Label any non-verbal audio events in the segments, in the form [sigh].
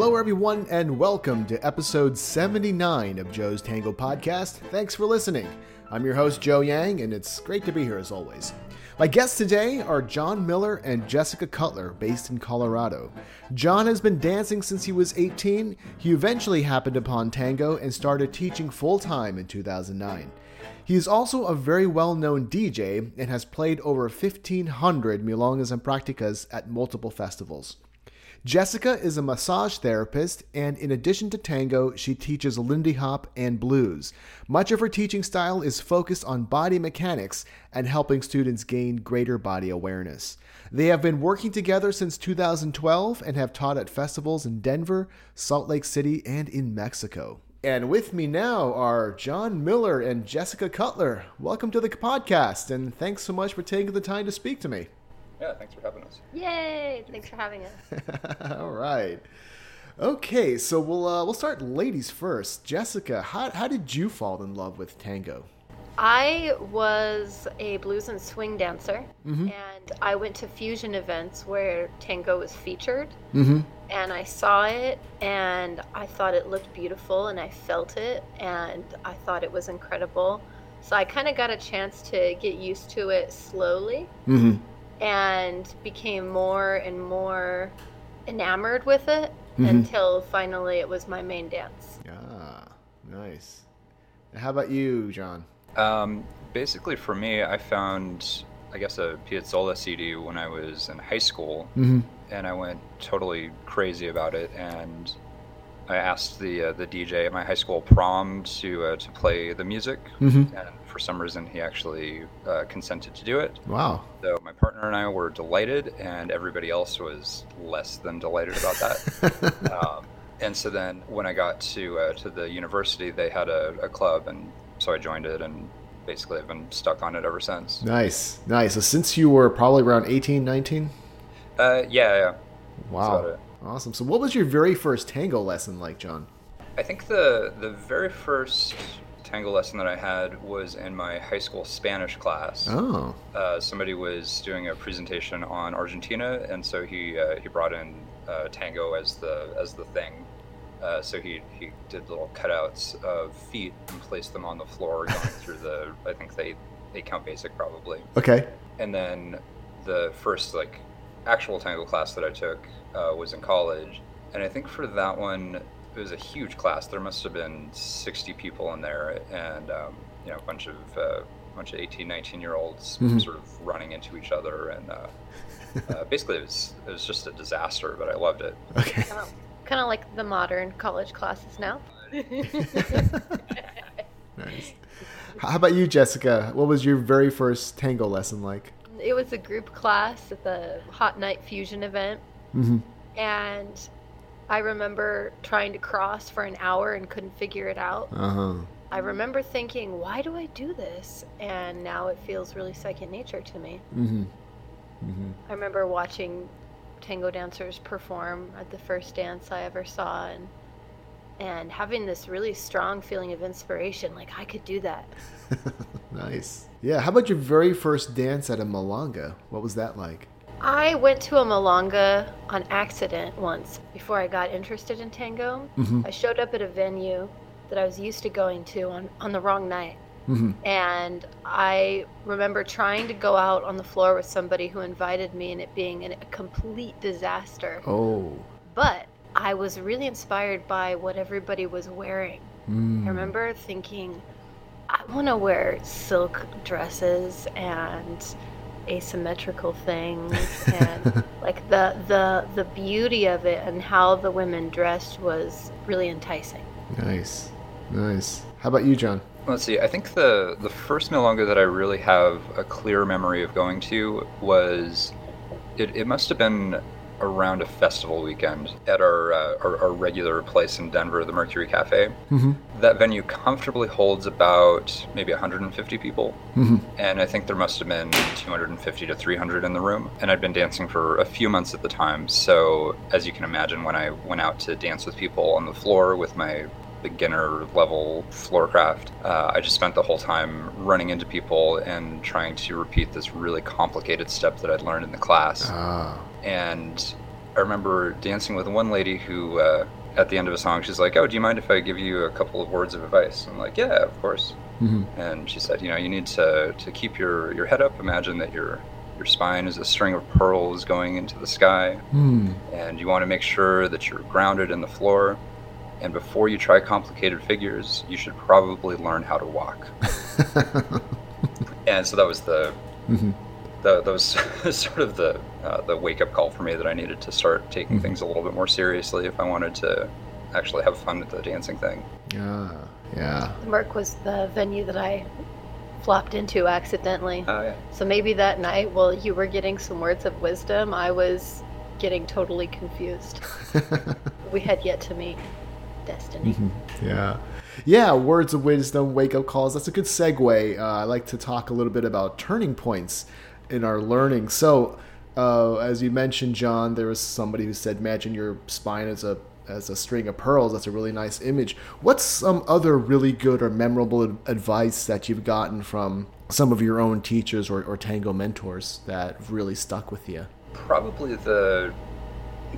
Hello, everyone, and welcome to episode 79 of Joe's Tango Podcast. Thanks for listening. I'm your host, Joe Yang, and it's great to be here as always. My guests today are John Miller and Jessica Cutler, based in Colorado. John has been dancing since he was 18. He eventually happened upon tango and started teaching full time in 2009. He is also a very well known DJ and has played over 1,500 milongas and practicas at multiple festivals. Jessica is a massage therapist, and in addition to tango, she teaches Lindy Hop and blues. Much of her teaching style is focused on body mechanics and helping students gain greater body awareness. They have been working together since 2012 and have taught at festivals in Denver, Salt Lake City, and in Mexico. And with me now are John Miller and Jessica Cutler. Welcome to the podcast, and thanks so much for taking the time to speak to me. Yeah, thanks for having us. Yay! Thanks for having us. [laughs] All right. Okay, so we'll uh, we'll start ladies first. Jessica, how how did you fall in love with tango? I was a blues and swing dancer, Mm-hmm. and I went to fusion events where tango was featured, Mm-hmm. and I saw it, and I thought it looked beautiful, and I felt it, and I thought it was incredible. So I kind of got a chance to get used to it slowly, Mm-hmm. And became more and more enamored with it Mhm. until finally it was my main dance. Ah, nice. And how about you, John? Um, basically, for me, I found, I guess, a Piazzolla CD when I was in high school, Mm-hmm. and I went totally crazy about it. And I asked the uh, the DJ at my high school prom to uh, to play the music, Mm-hmm. and for some reason, he actually uh, consented to do it. Wow. So my partner and I were delighted, and everybody else was less than delighted about that. [laughs] um, and so then when I got to uh, to the university, they had a, a club, and so I joined it, and basically I've been stuck on it ever since. nice, nice. So since you were probably around 18, 19? Uh, yeah, yeah. Wow. Awesome. So what was your very first tango lesson like, John? I think the the very first tango lesson that I had was in my high school Spanish class. Oh. Uh, somebody was doing a presentation on Argentina, and so he uh, he brought in uh, tango as the as the thing. Uh, so he, he did little cutouts of feet and placed them on the floor, going [laughs] through the I think they they count basic probably. Okay. And then the first like actual tango class that I took uh, was in college, and I think for that one it was a huge class. There must have been 60 people in there, and um, you know a bunch of uh, bunch of 18, 19 year olds Mhm. sort of running into each other, and uh, uh, [laughs] basically it was it was just a disaster, but I loved it. Okay. Kind of like the modern college classes now. [laughs] nice. How about you, Jessica? What was your very first tango lesson like? it was a group class at the Hot Night Fusion event, Mm-hmm. and I remember trying to cross for an hour and couldn't figure it out. Uh-huh. I remember thinking, why do I do this? And now it feels really second nature to me. Mm-hmm. Mm-hmm. I remember watching tango dancers perform at the first dance I ever saw and and having this really strong feeling of inspiration like I could do that. [laughs] nice. Yeah. How about your very first dance at a milonga? What was that like? I went to a milonga on accident once before I got interested in tango. Mm-hmm. I showed up at a venue that I was used to going to on, on the wrong night. Mm-hmm. And I remember trying to go out on the floor with somebody who invited me and it being an, a complete disaster. Oh. But I was really inspired by what everybody was wearing. Mm. I remember thinking, I want to wear silk dresses and asymmetrical things [laughs] and like the the the beauty of it and how the women dressed was really enticing. Nice. Nice. How about you, John? Let's see. I think the the first milonga that I really have a clear memory of going to was it, it must have been around a festival weekend at our, uh, our our regular place in Denver, the Mercury Cafe. Mm-hmm. That venue comfortably holds about maybe 150 people, Mm-hmm. and I think there must have been 250 to 300 in the room. And I'd been dancing for a few months at the time, so as you can imagine, when I went out to dance with people on the floor with my beginner level floorcraft. Uh, I just spent the whole time running into people and trying to repeat this really complicated step that I'd learned in the class. Ah. And I remember dancing with one lady who, uh, at the end of a song, she's like, "Oh, do you mind if I give you a couple of words of advice?" I'm like, "Yeah, of course." Mhm. And she said, "You know, you need to to keep your your head up. Imagine that your your spine is a string of pearls going into the sky, Hmm. and you want to make sure that you're grounded in the floor. And before you try complicated figures, you should probably learn how to walk." [laughs] and so that was the Mhm. the, that was [laughs] sort of the uh, the wake up call for me that I needed to start taking Mhm. things a little bit more seriously if I wanted to actually have fun with the dancing thing. Yeah. Yeah. Merc was the venue that I flopped into accidentally. Oh yeah. So maybe that night, while you were getting some words of wisdom, I was getting totally confused. [laughs] We had yet to meet destiny. Mhm. Yeah. Yeah, words of wisdom, wake up calls. That's a good segue. Uh, I like to talk a little bit about turning points in our learning. So, uh, as you mentioned, John, there was somebody who said, "Imagine your spine as a as a string of pearls." That's a really nice image. What's some other really good or memorable ad- advice that you've gotten from some of your own teachers or, or tango mentors that really stuck with you? Probably the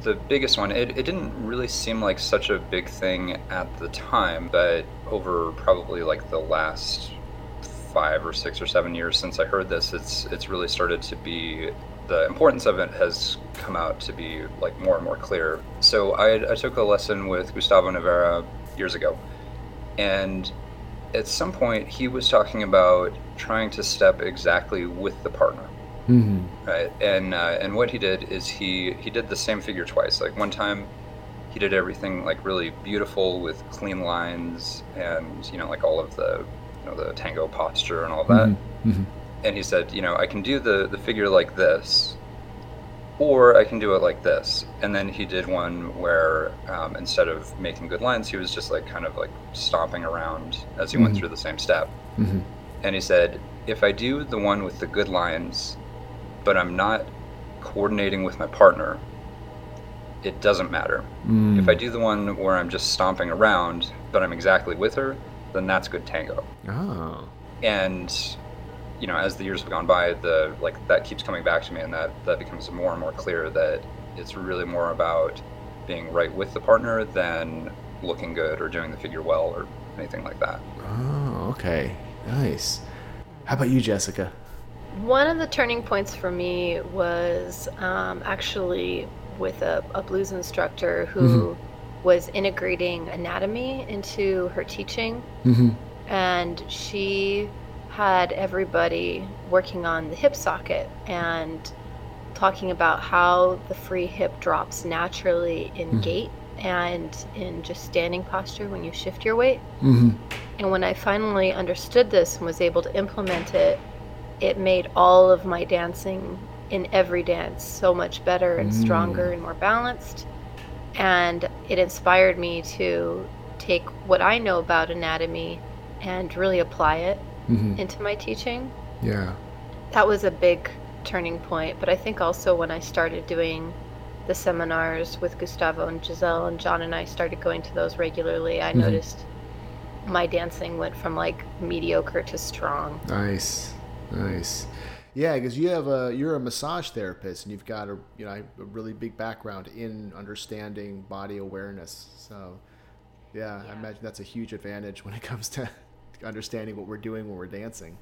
the biggest one. It, it didn't really seem like such a big thing at the time, but over probably like the last five or six or seven years since I heard this, it's it's really started to be the importance of it has come out to be like more and more clear. So I, I took a lesson with Gustavo Naveira years ago, and at some point he was talking about trying to step exactly with the partner Mm-hmm. right and uh, and what he did is he he did the same figure twice like one time he did everything like really beautiful with clean lines and you know like all of the you know the tango posture and all that Mhm. and he said you know i can do the the figure like this or i can do it like this and then he did one where um, instead of making good lines he was just like kind of like stomping around as he went Mhm. through the same step Mhm. and he said, if I do the one with the good lines, but I'm not coordinating with my partner, it doesn't matter. Mm. If I do the one where I'm just stomping around, but I'm exactly with her, then that's good tango. Oh. And you know, as the years have gone by, the like that keeps coming back to me, and that that becomes more and more clear that it's really more about being right with the partner than looking good or doing the figure well or anything like that. Oh, okay. Nice. How about you, Jessica? One of the turning points for me was um, actually with a, a blues instructor who was integrating anatomy into her teaching. Mm-hmm. and she had everybody working on the hip socket and talking about how the free hip drops naturally in Mhm. gait and in just standing posture when you shift your weight. Mm-hmm. And when I finally understood this and was able to implement it, it made all of my dancing in every dance so much better and Mm. stronger and more balanced. And it inspired me to take what I know about anatomy and really apply it Mm-hmm. into my teaching. Yeah. That was a big turning point. But I think also when I started doing the seminars with Gustavo and Giselle and John and I started going to those regularly, I Mhm. noticed my dancing went from like mediocre to strong. Nice. Nice. Yeah, because you have a you're a massage therapist and you've got a you know a really big background in understanding body awareness. So, yeah, I imagine that's a huge advantage when it comes to [laughs] understanding what we're doing when we're dancing.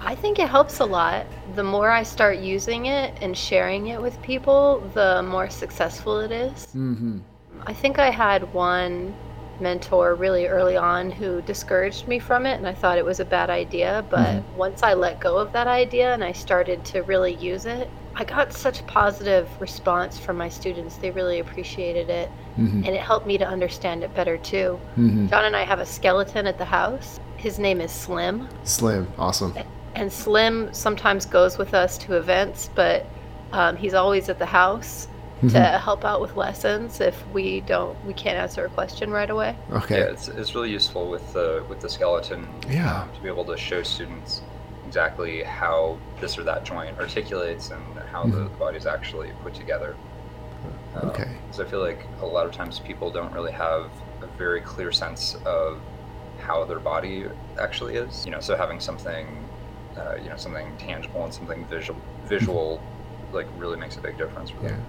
I think it helps a lot. The more I start using it and sharing it with people, the more successful it is. Mm-hmm. I think I had one mentor really early on who discouraged me from it, and I thought it was a bad idea. But once I let go of that idea and I started to really use it, I got such positive response from my students. They really appreciated it, Mm-hmm. and it helped me to understand it better too. Mm-hmm. John and I have a skeleton at the house. His name is Slim. Slim. Awesome. And Slim sometimes goes with us to events, but um, he's always at the house Mhm. to help out with lessons if we don't we can't answer a question right away. Okay. Yeah, it's, it's really useful with the with the skeleton Yeah. um, to be able to show students exactly how this or that joint articulates and how the, Mhm. the body's actually put together. Um, Okay. So I feel like a lot of times people don't really have a very clear sense of how their body actually is. You know, so having something, uh, you know, something tangible and something visual, visual, like really makes a big difference for Yeah. them.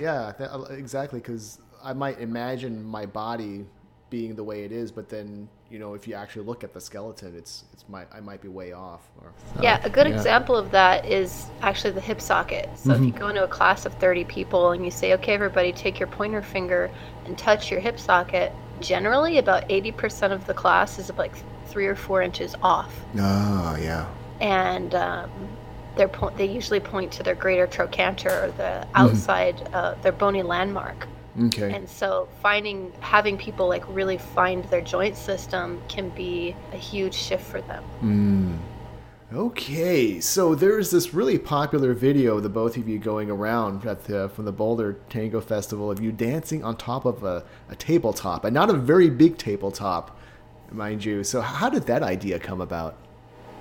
Yeah, th- uh, exactly. Because I might imagine my body being the way it is, but then you know, if you actually look at the skeleton, it's it's might I might be way off. Or, yeah, a good yeah. example of that is actually the hip socket. So if you mm-hmm. go into a class of 30 people and you say, "Okay, everybody, take your pointer finger and touch your hip socket," generally about 80% of the class is like three or four inches off, Oh yeah. and um, they're po- they usually point to their greater trochanter or the outside uh, their bony landmark. Okay. And so finding having people like really find their joint system can be a huge shift for them. Mm. Okay, so there's this really popular video of the both of you going around at the, from the Boulder Tango Festival of you dancing on top of a, a tabletop, and not a very big tabletop, mind you. So how did that idea come about?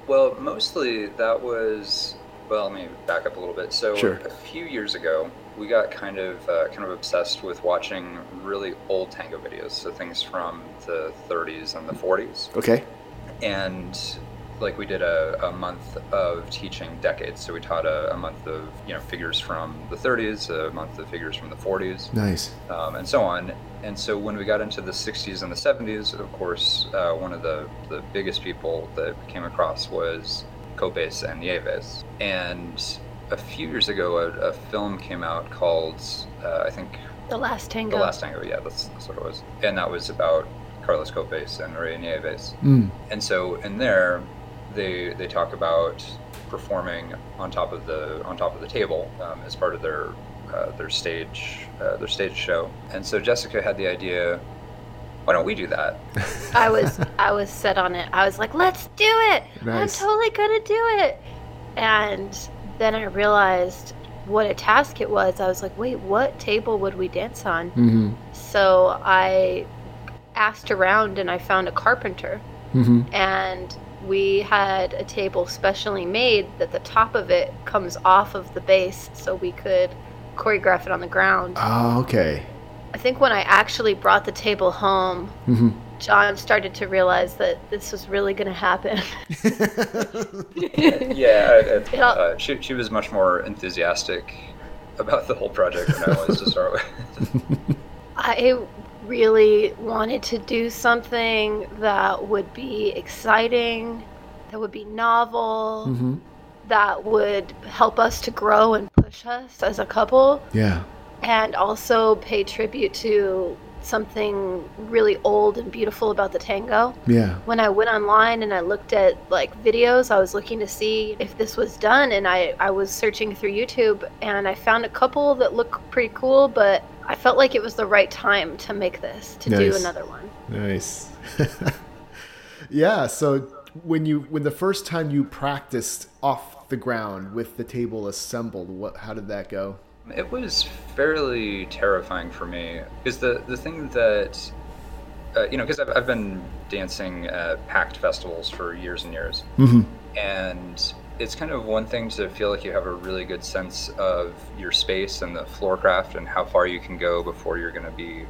Well, mostly that was. Well, let me back up a little bit. So Sure. a few years ago, we got kind of uh, kind of obsessed with watching really old tango videos. So things from the 30s and the 40s, Okay. and like we did a, a month of teaching decades. So we taught a, a month of you know figures from the 30s, a month of figures from the 40s, Nice. um, and so on. And so when we got into the 60s and the 70s, of course, uh, one of the, the biggest people that we came across was Copes and Nieves. And a few years ago, a, a film came out called, uh, I think, The last tango. The Last Tango. Yeah, that's, that's what it was. And that was about Carlos Copes and Maria Nieves. Mm. And so in there, they they talk about performing on top of the on top of the table um, as part of their uh, their stage uh, their stage show. And so Jessica had the idea, why don't we do that? I was I was set on it. I was like, let's do it. Nice. I'm totally gonna do it. And then I realized what a task it was. I was like, wait, what table would we dance on? Mm-hmm. So I asked around and I found a carpenter. Mm-hmm. And we had a table specially made that the top of it comes off of the base so we could choreograph it on the ground. Oh, okay. I think when I actually brought the table home, Mm-hmm. John started to realize that this was really going to happen. [laughs] yeah, [laughs] It all- uh, she she was much more enthusiastic about the whole project than I was to start with. [laughs] I really wanted to do something that would be exciting, that would be novel, mm-hmm. that would help us to grow and push us as a couple, Yeah. And also pay tribute to something really old and beautiful about the tango. Yeah. when I went online and I looked at like videos, I was looking to see if this was done and I, I was searching through YouTube and I found a couple that look pretty cool, but I felt like it was the right time to make this, to do another one. Nice. [laughs] yeah. So when you when the first time you practiced off the ground with the table assembled, what how did that go? It was fairly terrifying for me because the the thing that uh, you know because I've, I've been dancing at packed festivals for years and years, Mm-hmm. and it's kind of one thing to feel like you have a really good sense of your space and the floor craft and how far you can go before you're going to be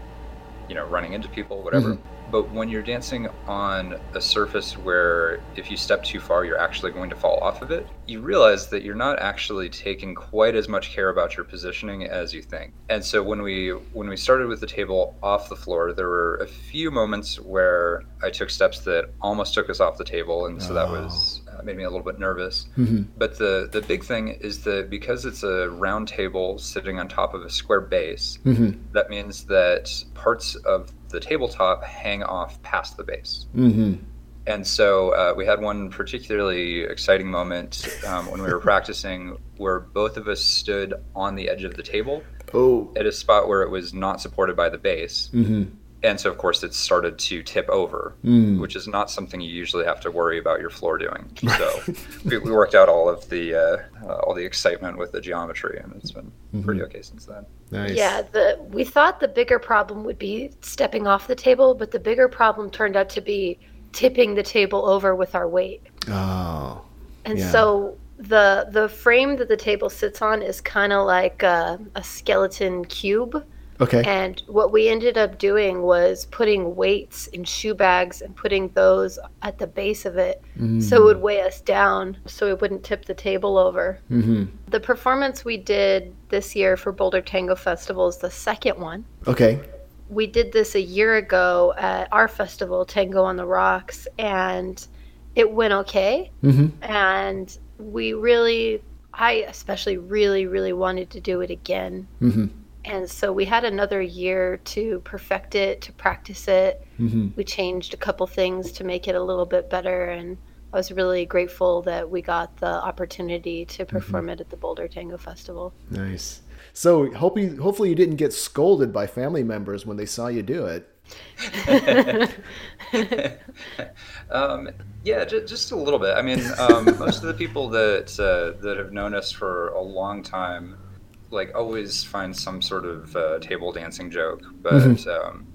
you know running into people whatever. Mm-hmm. But when you're dancing on a surface where if you step too far you're actually going to fall off of it you realize that you're not actually taking quite as much care about your positioning as you think. And so when we when we started with the table off the floor there were a few moments where i took steps that almost took us off the table. And so that Oh. was uh, made me a little bit nervous Mm-hmm. but the the big thing is that because it's a round table sitting on top of a square base Mm-hmm. that means that parts of the tabletop hang off past the base. Mm-hmm. And so uh, we had one particularly exciting moment um, when we were [laughs] practicing where both of us stood on the edge of the table Oh. at a spot where it was not supported by the base. Mm-hmm. And so, of course, it started to tip over, Mm. which is not something you usually have to worry about your floor doing. [laughs] So we, we worked out all of the uh, uh, all the excitement with the geometry, and it's been pretty okay since then. Nice. Yeah, the we thought the bigger problem would be stepping off the table, but the bigger problem turned out to be tipping the table over with our weight. Oh. And Yeah. so the the frame that the table sits on is kind of like a, a skeleton cube. Okay. And what we ended up doing was putting weights in shoe bags and putting those at the base of it so it would weigh us down so it wouldn't tip the table over. Mm-hmm. The performance we did this year for Boulder Tango Festival is the second one. Okay. We did this a year ago at our festival, Tango on the Rocks, and it went okay. Mm-hmm. And we really, I especially really, really wanted to do it again. Mm-hmm. And so we had another year to perfect it, to practice it. Mm-hmm. We changed a couple things to make it a little bit better. And I was really grateful that we got the opportunity to perform it at the Boulder Tango Festival. Nice. So hoping, hopefully you didn't get scolded by family members when they saw you do it. [laughs] um, yeah, j- just a little bit. I mean, um, most of the people that uh, that have known us for a long time, like, always find some sort of uh, table dancing joke. But um,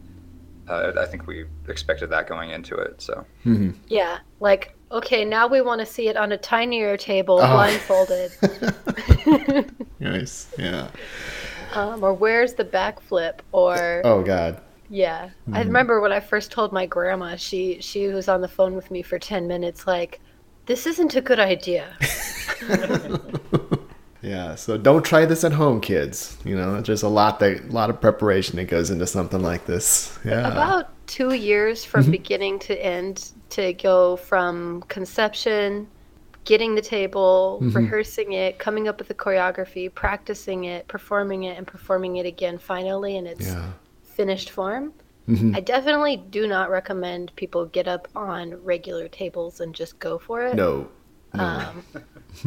uh, I think we expected that going into it. So Mm-hmm. Yeah, like, okay, now we want to see it on a tinier table, Oh. blindfolded. [laughs] Nice. Yeah. um, or where's the backflip? Or Oh God. Yeah. I remember when I first told my grandma, she she was on the phone with me for 10 minutes like this isn't a good idea. [laughs] [laughs] Yeah. So don't try this at home, kids. You know, there's a lot that, a lot of preparation that goes into something like this. Yeah. About 2 years from beginning to end to go from conception, getting the table, rehearsing it, coming up with the choreography, practicing it, performing it and performing it again finally in its Yeah. finished form. Mhm. I definitely do not recommend people get up on regular tables and just go for it. No. No. Um,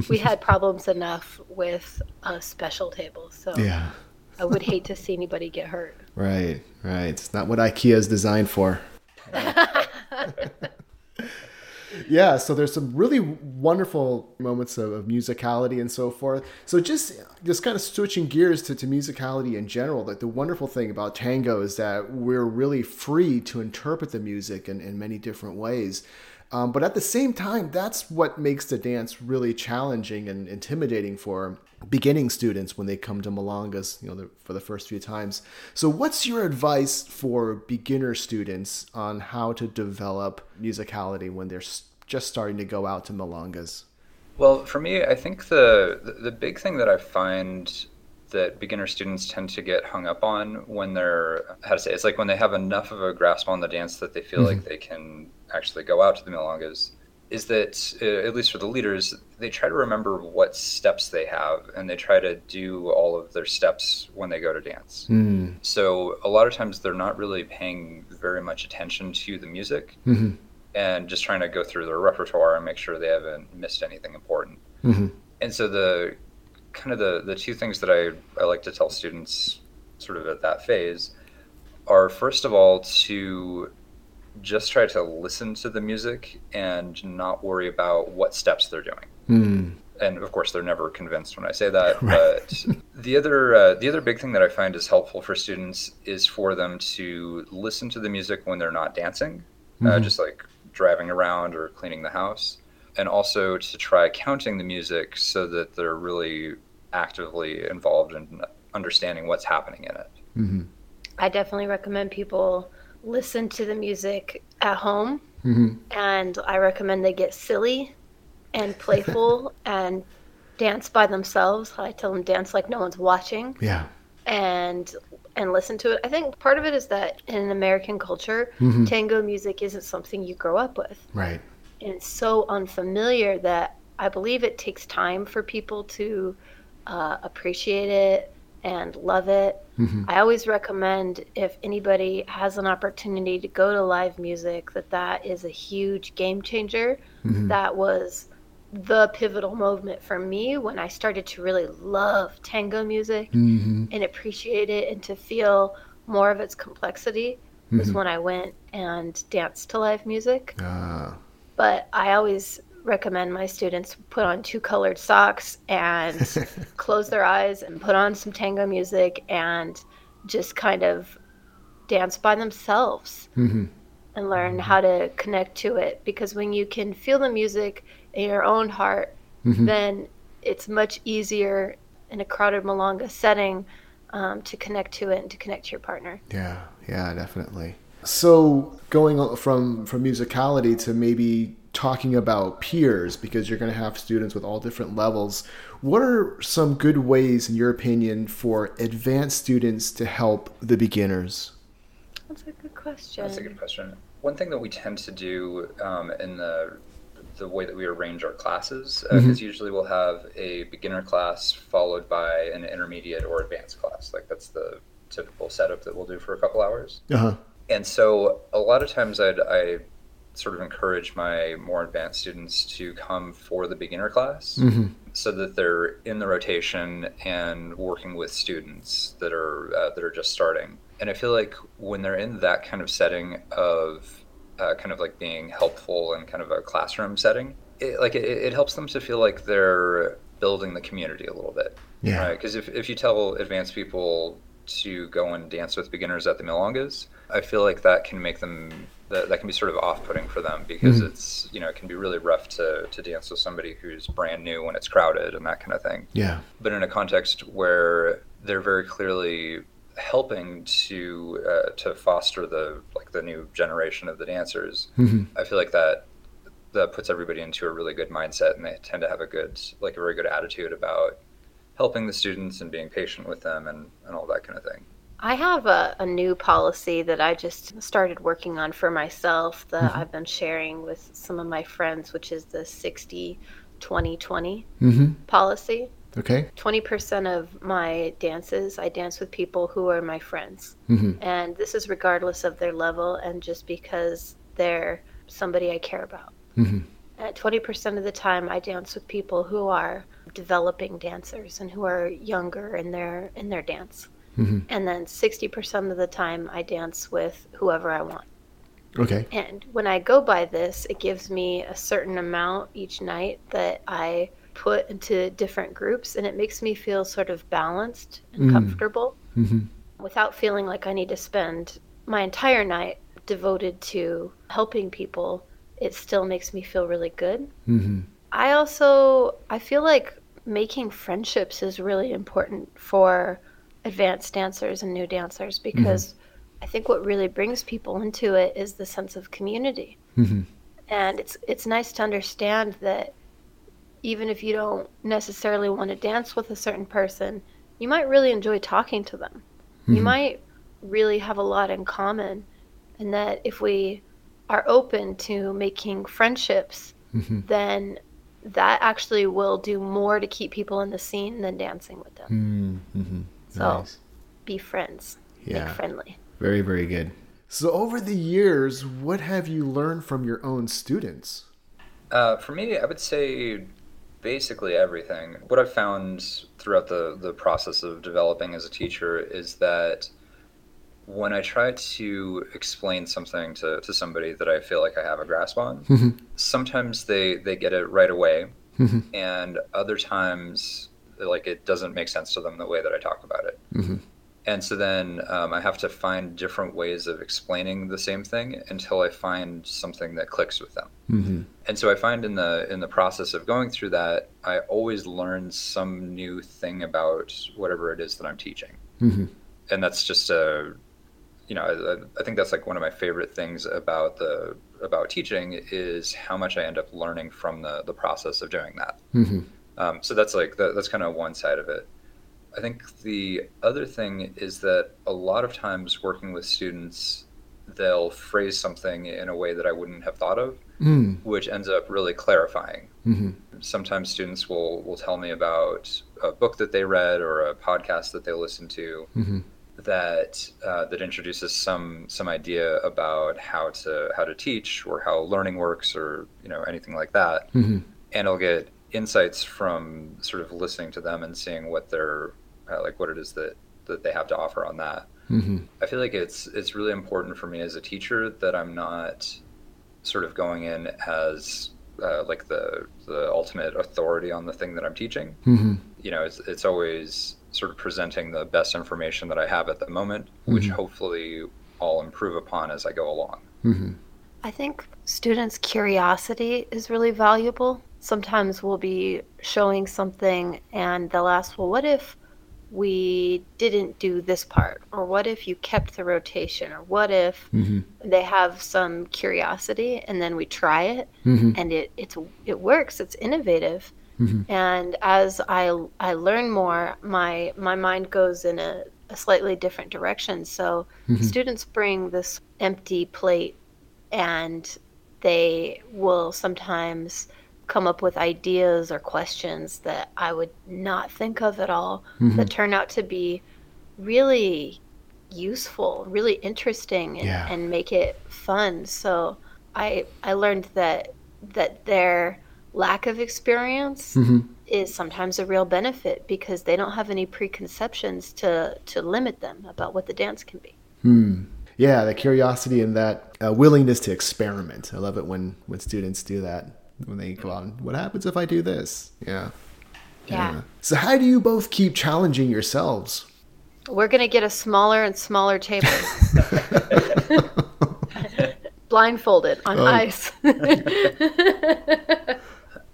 we had problems enough with a special table, so yeah. I would hate to see anybody get hurt. Right. Right. It's not what IKEA is designed for. [laughs] yeah. So there's some really wonderful moments of, of musicality and so forth. So just just kind of switching gears to, to musicality in general. Like the wonderful thing about tango is that we're really free to interpret the music in, in many different ways. Um, but at the same time, that's what makes the dance really challenging and intimidating for beginning students when they come to Milongas, you know, the, for the first few times. So, what's your advice for beginner students on how to develop musicality when they're just starting to go out to Milongas? Well, for me, I think the the- the big thing that I find that beginner students tend to get hung up on when they're how to say it's like when they have enough of a grasp on the dance that they feel like they can actually go out to the milongas is that uh, at least for the leaders they try to remember what steps they have and they try to do all of their steps when they go to dance. Mm. so a lot of times they're not really paying very much attention to the music hmm and just trying to go through their repertoire and make sure they haven't missed anything important. Hmm and so the kind of the the two things that I, I like to tell students sort of at that phase are first of all to just try to listen to the music and not worry about what steps they're doing Mm. and of course they're never convinced when I say that. [laughs] Right. But the other uh, the other big thing that I find is helpful for students is for them to listen to the music when they're not dancing, uh, Mhm. just like driving around or cleaning the house, and also to try counting the music so that they're really actively involved in understanding what's happening in it. hmm I definitely recommend people listen to the music at home, hmm and I recommend they get silly and playful [laughs] and dance by themselves. I tell them dance like no one's watching. Yeah. and and listen to it. I think part of it is that in American culture, Mhm. tango music isn't something you grow up with. Right. And it's so unfamiliar that I believe it takes time for people to uh, appreciate it and love it. hmm I always recommend if anybody has an opportunity to go to live music that that is a huge game changer. Mhm. That was the pivotal moment for me when I started to really love tango music hmm and appreciate it and to feel more of its complexity was Mhm. when I went and danced to live music. Ah. But I always recommend my students put on two colored socks and [laughs] close their eyes and put on some tango music and just kind of dance by themselves hmm and learn how to connect to it because when you can feel the music in your own heart Mhm. then it's much easier in a crowded milonga setting um, to connect to it and to connect to your partner. Yeah, yeah, definitely. So going from from musicality to maybe talking about peers because you're going to have students with all different levels. What are some good ways, in your opinion, for advanced students to help the beginners? That's a good question. That's a good question. One thing that we tend to do um, in the the way that we arrange our classes uh, mm-hmm. is usually we'll have a beginner class followed by an intermediate or advanced class. Like that's the typical setup that we'll do for a couple hours. Uh-huh. And so a lot of times I'd, I sort of encourage my more advanced students to come for the beginner class mm-hmm. so that they're in the rotation and working with students that are uh, that are just starting. And I feel like when they're in that kind of setting of uh, kind of like being helpful in kind of a classroom setting, it, like it, it helps them to feel like they're building the community a little bit. Yeah. Right. Because if, if you tell advanced people to go and dance with beginners at the Milongas, I feel like that can make them that, that can be sort of off-putting for them because mm-hmm. it's you know it can be really rough to, to dance with somebody who's brand new when it's crowded and that kind of thing yeah but in a context where they're very clearly helping to uh, to foster the like the new generation of the dancers mm-hmm. i feel like that that puts everybody into a really good mindset and they tend to have a good like a very good attitude about helping the students and being patient with them and, and all that kind of thing I have a, a, new policy that I just started working on for myself that mm-hmm. I've been sharing with some of my friends, which is the 60 20 20 mm-hmm. policy. Okay. 20% of my dances, I dance with people who are my friends. Mm-hmm. And this is regardless of their level and just because they're somebody I care about. Mm-hmm. At 20% of the time, I dance with people who are developing dancers and who are younger in their in their dance. Mm-hmm. And then 60% of the time, I dance with whoever I want. Okay. And when I go by this, it gives me a certain amount each night that I put into different groups, and it makes me feel sort of balanced and mm comfortable mm-hmm. without feeling like I need to spend my entire night devoted to helping people. It still makes me feel really good. Mm-hmm. I also I feel like making friendships is really important for advanced dancers and new dancers mm-hmm. because mm-hmm. I think what really brings people into it is the sense of community. Mm-hmm. And it's it's nice to understand that even if you don't necessarily want to dance with a certain person, you might really enjoy talking to them. Mm-hmm. You might really have a lot in common and that if we are open to making friendships, mm-hmm. then that actually will do more to keep people in the scene than dancing with them. So nice. be friends. Yeah. Make friendly. Very, very good. So over the years, what have you learned from your own students? Uh, for me, I would say basically everything. What I've found throughout the, the process of developing as a teacher is that when I try to explain something to, to somebody that I feel like I have a grasp on, mm-hmm. [laughs] sometimes they, they get it right away. Mm-hmm. [laughs] And other times like it doesn't make sense to them the way that I talk about it. Mm-hmm. And so then um, I have to find different ways of explaining the same thing until I find something that clicks with them. Mm-hmm. And so I find in the in the process of going through that, I always learn some new thing about whatever it is that I'm teaching. Mm-hmm. And that's just a, you know, I, I think that's like one of my favorite things about the about teaching is how much I end up learning from the the process of doing that. Mm-hmm. Um, so that's like that, that's kind of one side of it. I think the other thing is that a lot of times working with students, they'll phrase something in a way that I wouldn't have thought of, mm. which ends up really clarifying. Mm-hmm. Sometimes students will will tell me about a book that they read or a podcast that they listened to. Mm-hmm. That uh, that introduces some some idea about how to how to teach or how learning works or you know anything like that, mm-hmm. and I'll get insights from sort of listening to them and seeing what they're uh, like what it is that that they have to offer on that. Mm-hmm. I feel like it's it's really important for me as a teacher that I'm not sort of going in as uh, like the the ultimate authority on the thing that I'm teaching. Mm-hmm. You know, it's it's always sort of presenting the best information that I have at the moment, mm-hmm. which hopefully I'll improve upon as I go along. Mm-hmm. I think students' curiosity is really valuable sometimes we'll be showing something and they'll ask, well, what if we didn't do this part or what if you kept the rotation or what if Mm-hmm. they have some curiosity and then we try it Mm-hmm. and it it's it works it's innovative Mhm. and as i i learn more my my mind goes in a, a slightly different direction so Mhm. students bring this empty plate and they will sometimes come up with ideas or questions that i would not think of at all Mhm. that turn out to be really useful really interesting and, Yeah. and make it fun so i i learned that that their lack of experience Mm-hmm. is sometimes a real benefit because they don't have any preconceptions to to limit them about what the dance can be Hmm. Yeah, the curiosity and that uh, willingness to experiment. I love it when when students do that. When they go on, what happens if I do this? Yeah. Yeah. So how do you both keep challenging yourselves? we're going to get a smaller and smaller table [laughs] blindfolded on Oh. ice [laughs] I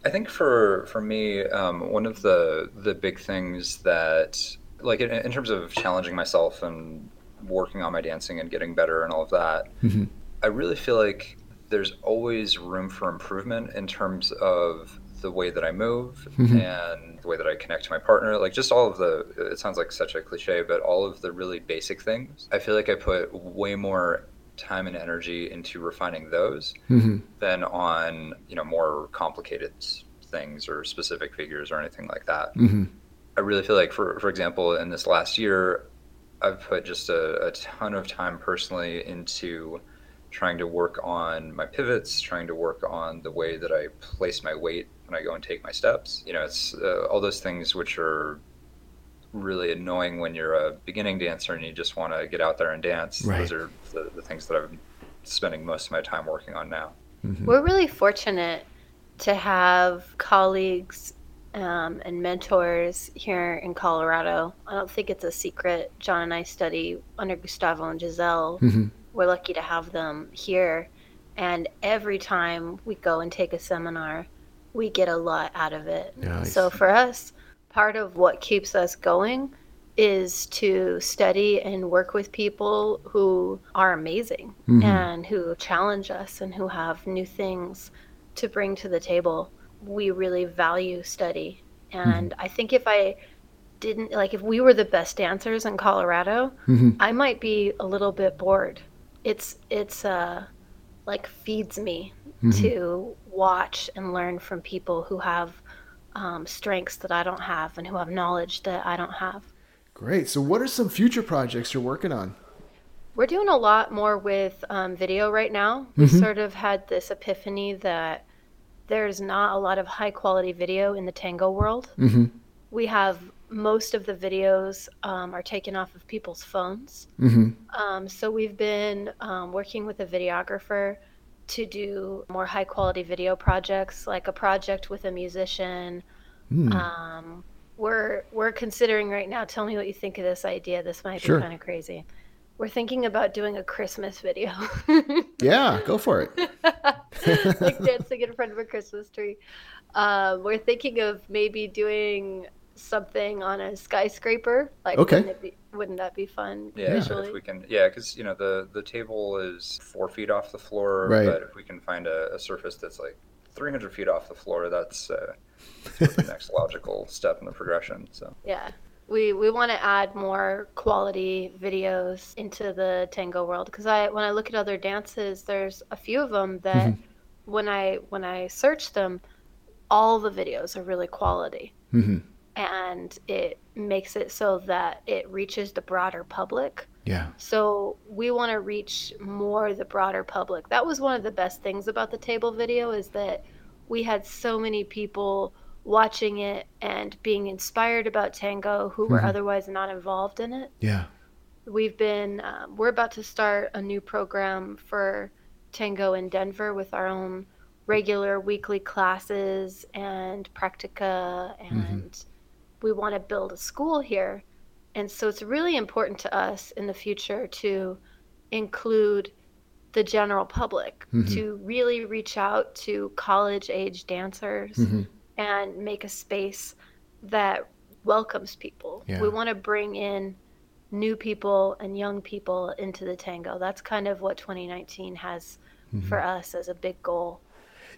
think for for me, um, one of the the big things that, like in, in terms of challenging myself and working on my dancing and getting better and all of that, Mhm. I really feel like there's always room for improvement in terms of the way that I move [laughs] Mhm. and the way that I connect to my partner. Like just all of the, it sounds like such a cliche, but all of the really basic things. I feel like I put way more time and energy into refining those Mm-hmm. than on you know more complicated things or specific figures or anything like that. Mm-hmm. I really feel like, for for example, in this last year, I've put just a, a ton of time personally into trying to work on my pivots, trying to work on the way that I place my weight when I go and take my steps. You know, it's uh, all those things which are really annoying when you're a beginning dancer and you just want to get out there and dance. Right. Those are the, the things that I'm spending most of my time working on now. Mm-hmm. We're really fortunate to have colleagues um, and mentors here in Colorado. I don't think it's a secret. John and I study under Gustavo and Giselle. Mm-hmm. We're lucky to have them here. And every time we go and take a seminar, we get a lot out of it. Nice. So for us, part of what keeps us going is to study and work with people who are amazing Mhm. and who challenge us and who have new things to bring to the table. We really value study. And I think if I didn't like if we were the best dancers in Colorado, Mm-hmm. I might be a little bit bored. It's it's uh like feeds me Mhm. to watch and learn from people who have um, strengths that I don't have and who have knowledge that I don't have. Great. So, what are some future projects you're working on? We're doing a lot more with um, video right now. We Mhm. sort of had this epiphany that there's not a lot of high quality video in the tango world. Mm-hmm. We have most of the videos um, are taken off of people's phones. Mm-hmm. Um, so we've been um, working with a videographer to do more high quality video projects, like a project with a musician. Mm. Um, we're we're considering right now. Tell me what you think of this idea. This might Sure. be kind of crazy. We're thinking about doing a Christmas video, [laughs] yeah, go for it. [laughs] like [laughs] dancing in front of a Christmas tree. Um, we're thinking of maybe doing something on a skyscraper. Like, Okay. wouldn't, be, wouldn't that be fun Yeah, visually? if we can, yeah, because you know the the table is four feet off the floor, Right. but if we can find a, a surface that's like 300 feet off the floor, that's uh, the [laughs] next logical step in the progression. So Yeah. We we want to add more quality videos into the tango world because I when I look at other dances, there's a few of them that when I when I search them, all the videos are really quality, Mm-hmm. And it makes it so that it reaches the broader public. Yeah. So we want to reach more the broader public. That was one of the best things about the table video is that we had so many people watching it and being inspired about tango who were Mhm. otherwise not involved in it. Yeah. We've been um, we're about to start a new program for tango in Denver with our own regular weekly classes and practica and we want to build a school here. And so it's really important to us in the future to include the general public, Mhm. to really reach out to college age dancers Mm-hmm. and make a space that welcomes people. Yeah. We want to bring in new people and young people into the tango. That's kind of what 2019 has for us as a big goal.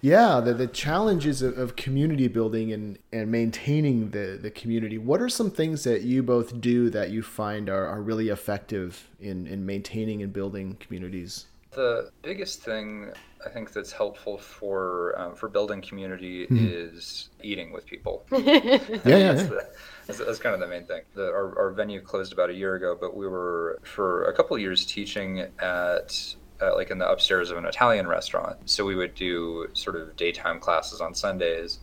Yeah, the, the challenges of, of community building and, and maintaining the, the community. What are some things that you both do that you find are, are really effective in, in maintaining and building communities? The biggest thing I think that's helpful for um, for building community Mm-hmm. is eating with people. [laughs] Yeah, yeah, that's, yeah. the, that's, that's kind of the main thing. The, our, our venue closed about a year ago, but we were for a couple of years teaching at uh, like in the upstairs of an Italian restaurant. So we would do sort of daytime classes on Sundays,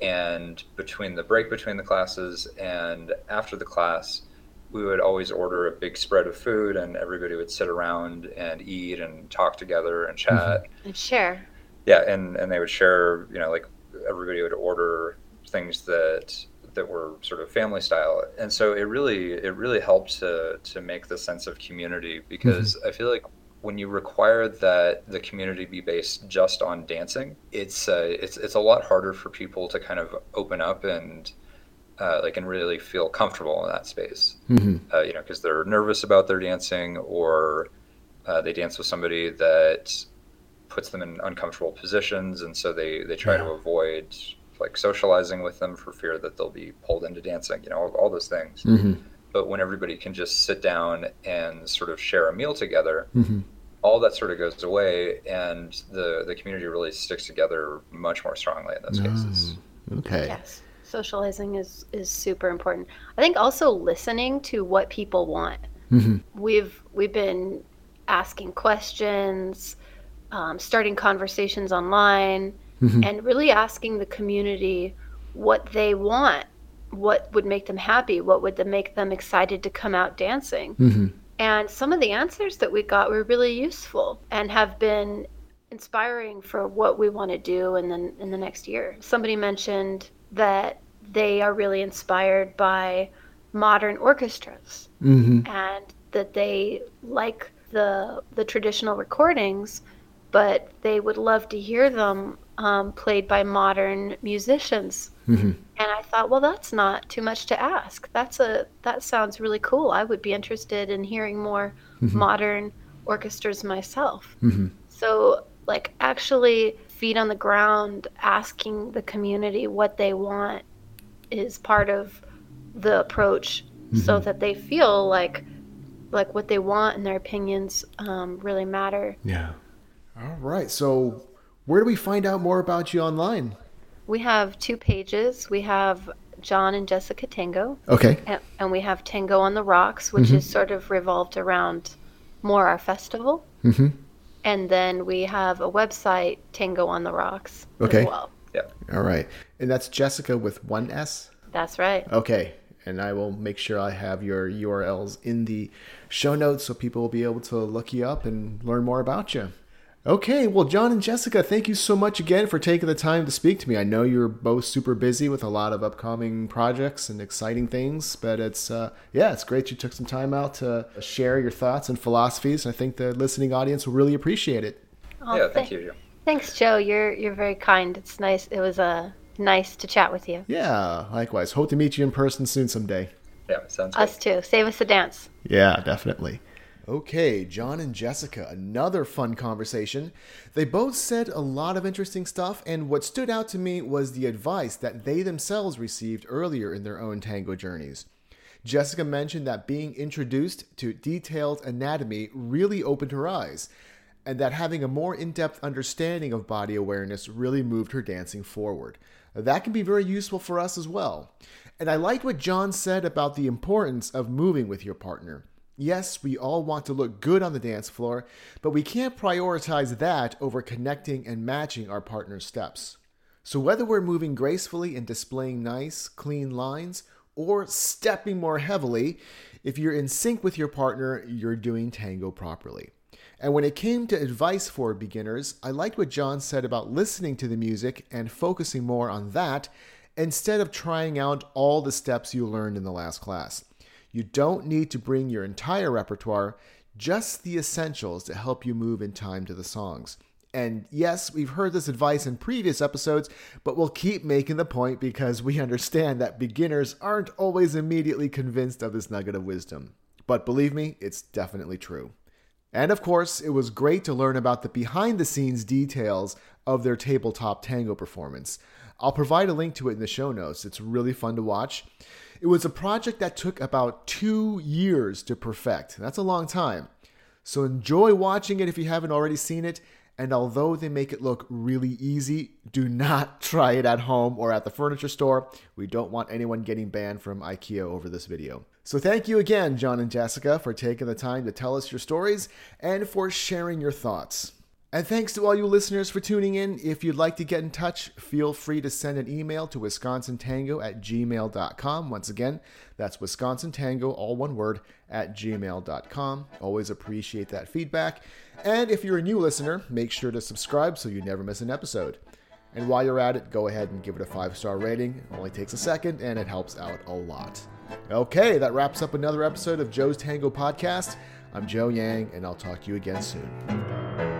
and between the break between the classes and after the class, we would always order a big spread of food, and everybody would sit around and eat and talk together and chat. and share. Yeah, and and they would share, you know, like everybody would order things that that were sort of family style, and so it really it really helped to to make the sense of community because I feel like when you require that the community be based just on dancing, it's uh, it's it's a lot harder for people to kind of open up and uh, like and really feel comfortable in that space. Mm-hmm. Uh, you know, because they're nervous about their dancing or uh, they dance with somebody that puts them in uncomfortable positions, and so they they try to avoid like socializing with them for fear that they'll be pulled into dancing. You know, all, all those things. Mm-hmm. But when everybody can just sit down and sort of share a meal together, Mm-hmm. All that sort of goes away, and the the community really sticks together much more strongly in those cases. Okay. Yes. Socializing is is super important. I think also listening to what people want. Mm-hmm. We've we've been asking questions, um, starting conversations online, Mhm. and really asking the community what they want, what would make them happy, what would make them excited to come out dancing. Mm-hmm. And some of the answers that we got were really useful and have been inspiring for what we want to do in the in the next year. Somebody mentioned that they are really inspired by modern orchestras Mm-hmm. and that they like the the traditional recordings, but they would love to hear them um, played by modern musicians. Mm-hmm. And I thought, well, that's not too much to ask. That's a that sounds really cool. I would be interested in hearing more modern orchestras myself. Mm-hmm. So, like, actually, feet on the ground, asking the community what they want is part of the approach, so that they feel like like what they want and their opinions um, really matter. Yeah. All right. So, where do we find out more about you online? We have two pages. We have John and Jessica Tango, Okay. and, and we have Tango on the Rocks, which is sort of revolved around more our festival. Mm-hmm. And then we have a website, Tango on the Rocks, Okay. as well. Yeah. All right. And that's Jessica with one S. That's right. Okay. And I will make sure I have your URLs in the show notes so people will be able to look you up and learn more about you. Okay, well, John and Jessica, thank you so much again for taking the time to speak to me. I know you're both super busy with a lot of upcoming projects and exciting things, but it's uh, yeah, it's great you took some time out to share your thoughts and philosophies. I think the listening audience will really appreciate it. Oh, yeah. thank- Thank you. Thanks, Joe. You're you're very kind. It's nice. It was uh, nice to chat with you. Yeah, likewise. Hope to meet you in person soon someday. Yeah. Sounds good. Us too. Save us a dance. Yeah, definitely. Okay, John and Jessica, another fun conversation. They both said a lot of interesting stuff, and what stood out to me was the advice that they themselves received earlier in their own tango journeys. Jessica mentioned that being introduced to detailed anatomy really opened her eyes, and that having a more in depth understanding of body awareness really moved her dancing forward. That can be very useful for us as well. And I like what John said about the importance of moving with your partner. Yes, we all want to look good on the dance floor, but we can't prioritize that over connecting and matching our partner's steps. So, whether we're moving gracefully and displaying nice, clean lines, or stepping more heavily, if you're in sync with your partner, you're doing tango properly. And when it came to advice for beginners, I liked what John said about listening to the music and focusing more on that instead of trying out all the steps you learned in the last class. You don't need to bring your entire repertoire, just the essentials to help you move in time to the songs. And yes, we've heard this advice in previous episodes, but we'll keep making the point because we understand that beginners aren't always immediately convinced of this nugget of wisdom. But believe me, it's definitely true. And of course, it was great to learn about the behind the scenes details of their tabletop tango performance. I'll provide a link to it in the show notes. It's really fun to watch. It was a project that took about two years to perfect. That's a long time. So enjoy watching it if you haven't already seen it. And although they make it look really easy, do not [laughs] try it at home or at the furniture store. We don't want anyone getting banned from IKEA over this video. So thank you again, John and Jessica, for taking the time to tell us your stories and for sharing your thoughts. And thanks to all you listeners for tuning in. If you'd like to get in touch, feel free to send an email to wisconsintango at gmail.com. Once again, that's wisconsintango, all one word, at gmail.com. Always appreciate that feedback. And if you're a new listener, make sure to subscribe so you never miss an episode. And while you're at it, go ahead and give it a five star rating. It only takes a second and it helps out a lot. Okay, that wraps up another episode of Joe's Tango Podcast. I'm Joe Yang, and I'll talk to you again soon.